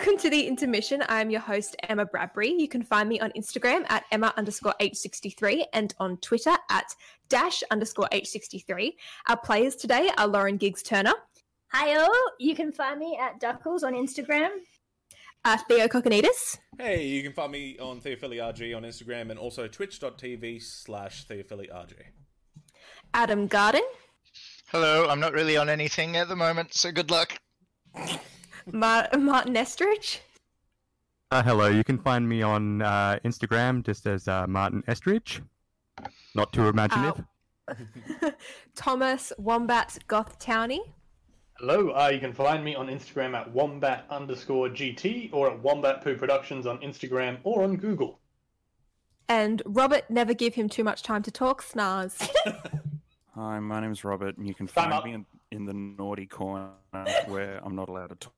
Welcome to the intermission. I'm your host, Emma Bradbury. You can find me on Instagram at Emma underscore H63 and on Twitter at dash underscore H63. Our players today are Lauren Giggs Turner, Hiyo, you can find me at Duckels on Instagram. uh, Theo Kokkinidis, Hey, you can find me on TheofiliRG on Instagram and also twitch.tv slash TheofiliRG. Adam Garden, Hello, I'm not really on anything at the moment, so good luck. Mar- Martin Estridge, Uh, hello, you can find me on uh, Instagram just as uh, Martin Estridge. Not too imaginative. Thomas Wombat Goth Towney. Hello, uh, you can find me on Instagram at wombat underscore GT or at Wombat Poo Productions on Instagram or on Google. and Robert. Never give him too much time to talk. Snars. Hi, my name's Robert, and you can Time find up. me in, in the naughty corner where I'm not allowed to talk.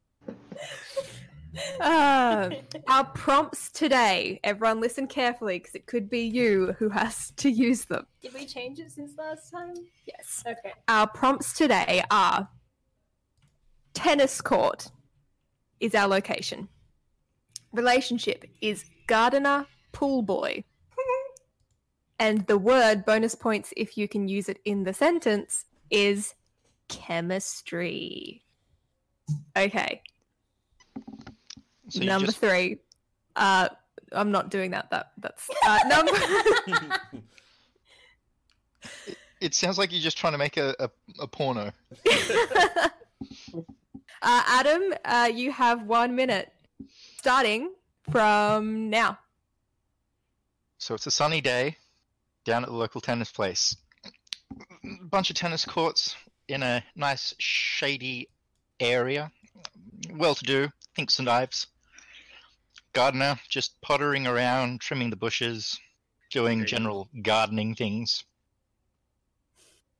Uh, our prompts today. Everyone, listen carefully because it could be you who has to use them. Did we change it since last time? Yes. Okay. Our prompts today are tennis court is our location. Relationship is gardener pool boy. and the word bonus points if you can use it in the sentence is chemistry. Okay. So number just- three. Uh I'm not doing that. That that's uh, number It sounds like you're just trying to make a, a, a porno. uh, Adam, uh, you have one minute, starting from now. So it's a sunny day down at the local tennis place. A bunch of tennis courts in a nice shady area. Well to do, thinks and dives. Gardener just pottering around, trimming the bushes, doing general gardening things.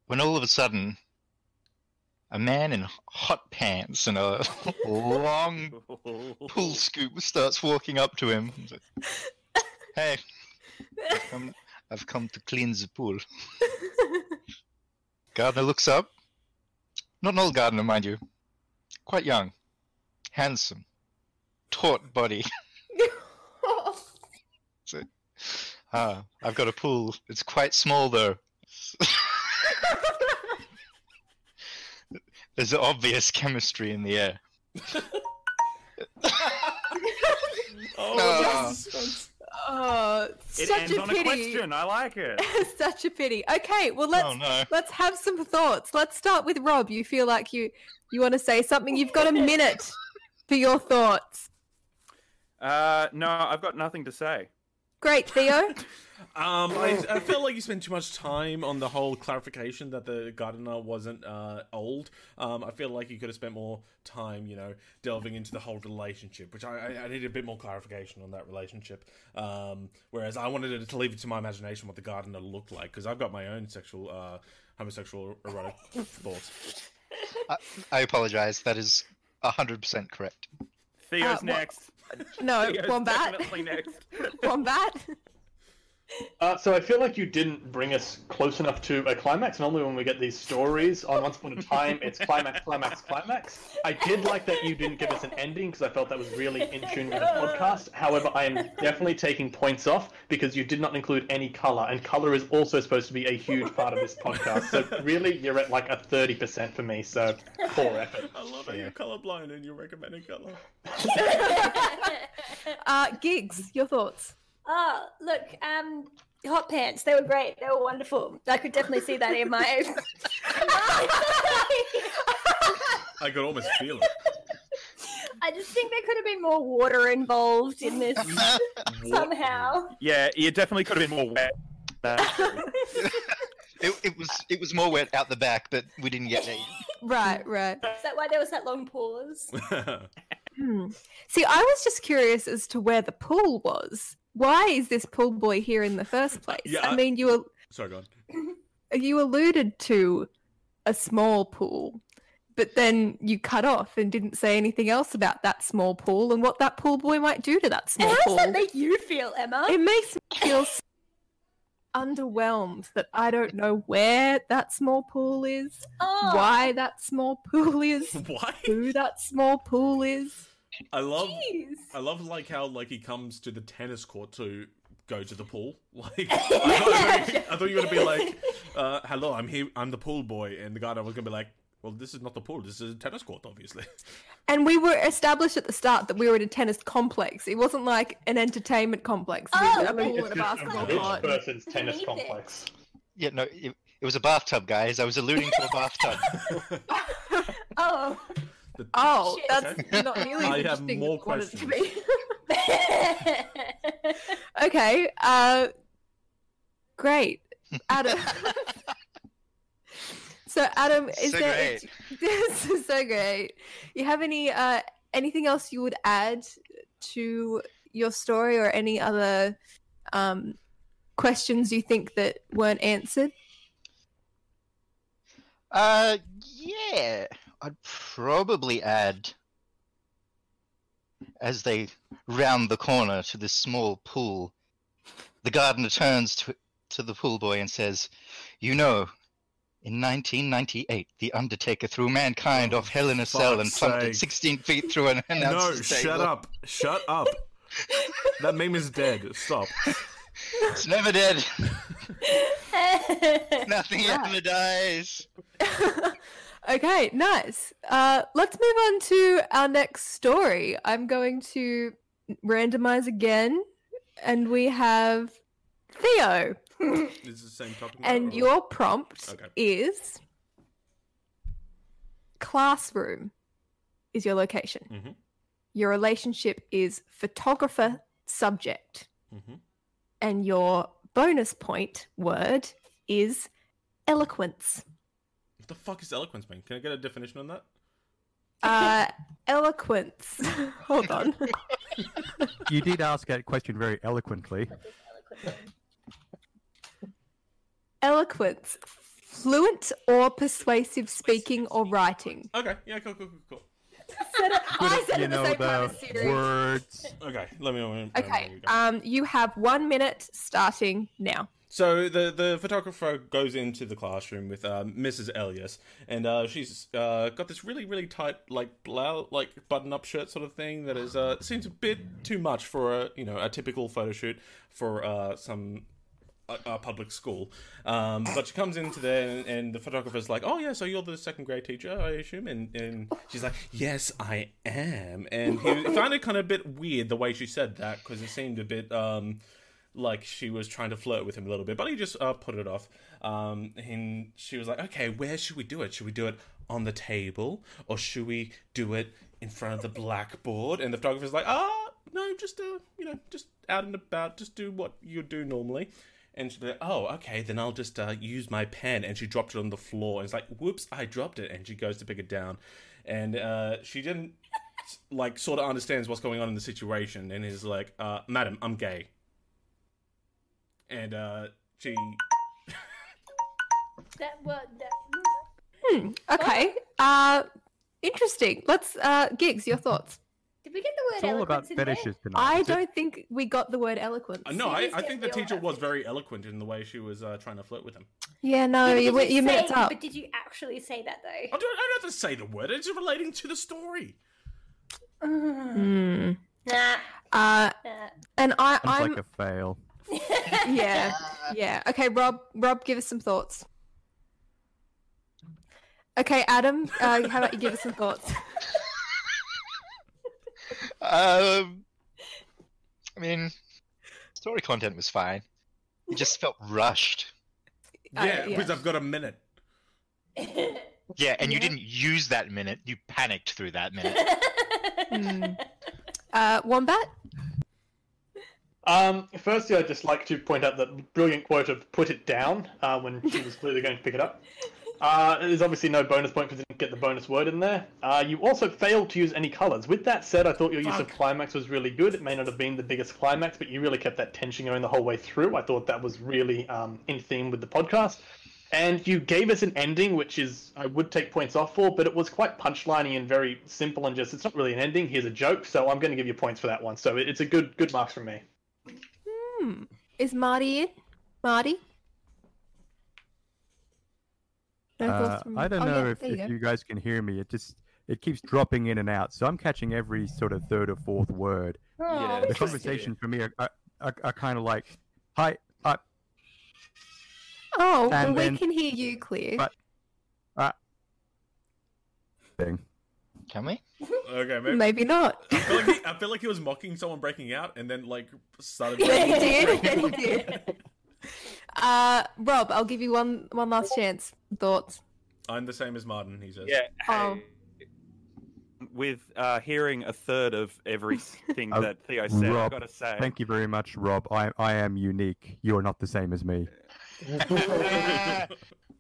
When all of a sudden, a man in hot pants and a long pool scoop starts walking up to him. Like, hey, I've come, I've come to clean the pool. gardener looks up. Not an old gardener, mind you. Quite young. Handsome. Taut body. So, ah, I've got a pool. It's quite small, though. There's obvious chemistry in the air. Oh, No. yes. Oh, It such ends a on a pity. question. I like it. such a pity. Okay, well let's Oh, no. let's have some thoughts. Let's start with Rob. You feel like you you want to say something? You've got a minute for your thoughts. Uh, no, I've got nothing to say. Great, Theo. Um, I, I feel like you spent too much time on the whole clarification that the gardener wasn't uh, old. Um, I feel like you could have spent more time, you know, delving into the whole relationship, which I, I, I needed a bit more clarification on that relationship. Um, whereas I wanted to leave it to my imagination what the gardener looked like, because I've got my own sexual, uh, homosexual erotic thoughts. I, I apologize. That is 100% correct. Theo's Uh, wha- next. No, Wombat. definitely next. Wombat. Uh, so I feel like you didn't bring us close enough to a climax. Normally, when we get these stories on Once Upon a Time, it's climax, climax, climax. I did like that you didn't give us an ending because I felt that was really in tune with the podcast. However, I am definitely taking points off because you did not include any color, and color is also supposed to be a huge part of this podcast. So really, you're at like a thirty percent for me. So poor effort. I love how you're colorblind and you're recommending color. Uh, gigs. Your thoughts. Oh, look, um, hot pants. They were great. They were wonderful. I could definitely see that in my. I could almost feel it. I just think there could have been more water involved in this somehow. Yeah, you definitely could have been more wet. It, it was it was more wet out the back, but we didn't get any. Right, right. Is that why there was that long pause? Hmm. See, I was just curious as to where the pool was. Why is this pool boy here in the first place? Yeah, I I- mean, you al- Sorry, go on. you alluded to a small pool, but then you cut off and didn't say anything else about that small pool and what that pool boy might do to that And small how pool. does that make you feel, Emma? It makes me feel so underwhelmed that I don't know where that small pool is, oh. why that small pool is, Why? who that small pool is. I love Jeez. I love like how like he comes to the tennis court to go to the pool. Like I thought, I thought, you- I thought you were gonna be like, uh, "Hello, I'm here. I'm the pool boy," and the guy was gonna be like, "Well, this is not the pool. This is a tennis court, obviously." And we were established at the start that we were at a tennis complex. It wasn't like an entertainment complex with Oh, a pool It's and a just basketball a rich court. person's tennis Beneath it. complex. Yeah, no, it, it was a bathtub, guys. I was alluding to a bathtub. Oh. The- Oh, Shit. that's Okay. not nearly I as have more as I wanted it to be. Okay, uh, great, Adam. so, Adam, is So there? This is so great. You have any uh, anything else you would add to your story, or any other um, questions you think that weren't answered? Uh, yeah, I'd probably add as they round the corner to this small pool. The gardener turns to to the pool boy and says, "You know, in 1998, the Undertaker threw mankind Oh, off Hell in a Cell and fuck's plummeted sake. 16 feet through an no, announcer's shut table. up, shut up. That meme is dead. Stop. It's never dead. it. Nothing ever dies." okay, nice. Uh, let's move on to our next story. I'm going to randomize again, and we have Theo, This is the same topic. and your prompt Okay. is classroom is your location. Mhm. Your relationship is photographer subject, Mhm. and your bonus point word is eloquence. What the fuck is eloquence mean? Can I get a definition on that? Uh, eloquence. Hold on. You did ask that question very eloquently. Eloquence. Fluent or persuasive speaking or writing. Okay, yeah, cool, cool, cool, cool. Said it, I said you it the same time the as Siri. words. Okay, let me. Let me Okay, let me go. um, you have one minute starting now. So the the photographer goes into the classroom with um, Mrs. Elias, and uh, she's uh, got this really really tight like blouse, like button up shirt sort of thing that is uh, seems a bit too much for a you know a typical photo shoot for uh, some a, a public school. Um, but she comes into there, and, and the photographer's like, "Oh yeah, so you're the second grade teacher, I assume?" And and she's like, "Yes, I am." And he found it kind of a bit weird the way she said that because it seemed a bit. Um, like she was trying to flirt with him a little bit, but he just uh, put it off. Um, and she was like, "Okay, where should we do it? Should we do it on the table, or should we do it in front of the blackboard?" And the photographer's like, "Ah, no, just uh, you know, just out and about, just do what you do normally." And she's like, "Oh, okay, then I'll just uh, use my pen." And she dropped it on the floor, and it's like, "Whoops, I dropped it." And she goes to pick it down, and uh, she didn't like sort of understands what's going on in the situation, and is like, uh, "Madam, I'm gay." And uh, she that what that Hmm. Okay. Uh, interesting. Let's uh, gigs. Your thoughts? did we get the word It's all about eloquence in there? fetishes tonight. I don't think we got the word eloquence. uh, no, I, I think the guess we all teacher was very eloquent in the way she was uh, trying to flirt with him. Yeah, no, Yeah, but you, did you, say, up. But did you actually say that though? I don't, I don't have to say the word; it's relating to the story. Hmm. Nah. Uh, nah. and I, Sounds I'm like a fail. Yeah, yeah. Okay, Rob. Rob, give us some thoughts. Okay, Adam. Uh, how about you give us some thoughts? Um, I mean, story content was fine. It just felt rushed. Uh, Yeah, yeah. because I've got a minute. Yeah, and you didn't use that minute. You panicked through that minute. Hmm. Uh, Wombat. Um, firstly, I'd just like to point out that brilliant quote of "put it down" uh, when she was clearly going to pick it up. Uh, there's obviously no bonus point because you didn't get the bonus word in there. Uh, you also failed to use any colors. With that said, I thought your use of climax was really good. It may not have been the biggest climax, but you really kept that tension going the whole way through. I thought that was really um, in theme with the podcast. And you gave us an ending, which is I would take points off for, but it was quite punchliney and very simple and just it's not really an ending. Here's a joke, so I'm going to give you points for that one. So it's a good good marks from me. Hmm. Is Marty in? Marty. No Uh, I don't oh, know yeah, if, you if you guys can hear me. It just it keeps dropping in and out. So I'm catching every sort of third or fourth word. Oh, Yeah, The Interesting. conversation for me are, are, are, are kind of like, hi, uh, Oh, well, we then- can hear you clear. But- thing. Can we? Okay, maybe. Maybe not. I feel, like he, I feel like he was mocking someone breaking out and then like started. Yeah, he did. out. he did. Uh, Rob, I'll give you one one last chance. Thoughts? I'm the same as Martin. He says. Yeah. Oh. With uh, hearing a third of everything Uh, that Theo said, I've got to say, Thank you very much, Rob. I, I am unique. You are not the same as me.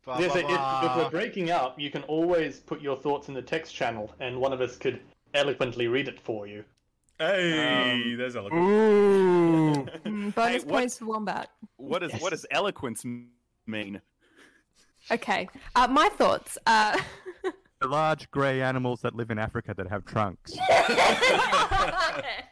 Blah, There's blah, a- if, if we're breaking up, you can always put your thoughts in the text channel, and one of us could eloquently read it for you. Hey, Um, there's eloquent. Ooh. Mm, bonus what- points for Wombat. what, is, what does eloquence mean? Okay. Uh, my thoughts. Uh, the large grey animals that live in Africa that have trunks.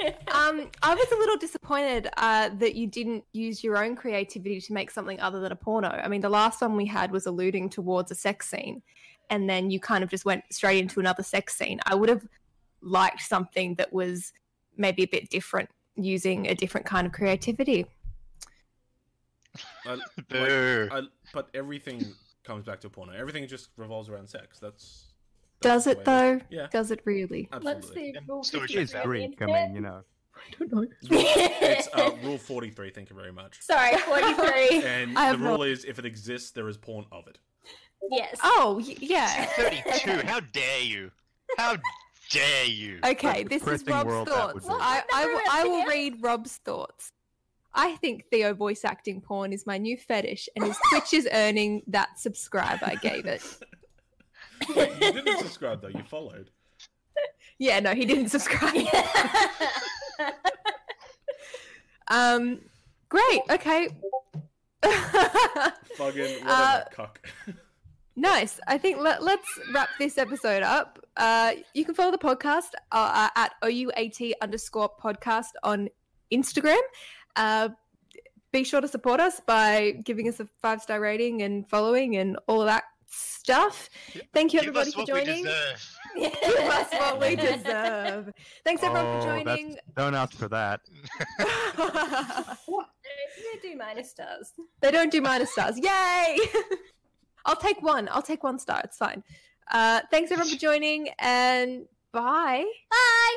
um, I was a little disappointed uh, that you didn't use your own creativity to make something other than a porno. I mean, the last one we had was alluding towards a sex scene, and then you kind of just went straight into another sex scene. I would have liked something that was maybe a bit different, using a different kind of creativity. I- like, I, but everything comes back to porno. Everything just revolves around sex. That's. Does it though? Yeah, Does it really? Let's absolutely. see. Rule Still 53 It's check on the Greek. I mean, you know. I don't know. It's uh, rule 43. Thank you very much. Sorry, 43. And I the have no- rule is if it exists, there is porn of it. yes. Oh, y- yeah. 32. How dare you? How dare you? Okay, this is Rob's world thoughts. be. I, I, will- I will read Rob's thoughts. I think Theo voice acting porn is my new fetish, and his Twitch is earning that subscribe I gave it. Wait, you didn't subscribe though. You followed. Yeah, no, he didn't subscribe. um, great. Okay. Fucking whatever. Uh, cuck. Nice. I think let, let's wrap this episode up. Uh, you can follow the podcast uh, uh, at OUAT underscore podcast on Instagram. Uh, be sure to support us by giving us a five star rating and following and all of that stuff. Thank you, Give everybody, us for what we joining. deserve. Give us what we deserve. Thanks, everyone, for Oh, that's- joining. Don't ask for that. They do minus stars. they don't do minus stars. Yay! I'll take one. I'll take one star. It's fine. Uh, thanks, everyone, for joining, and bye. Bye.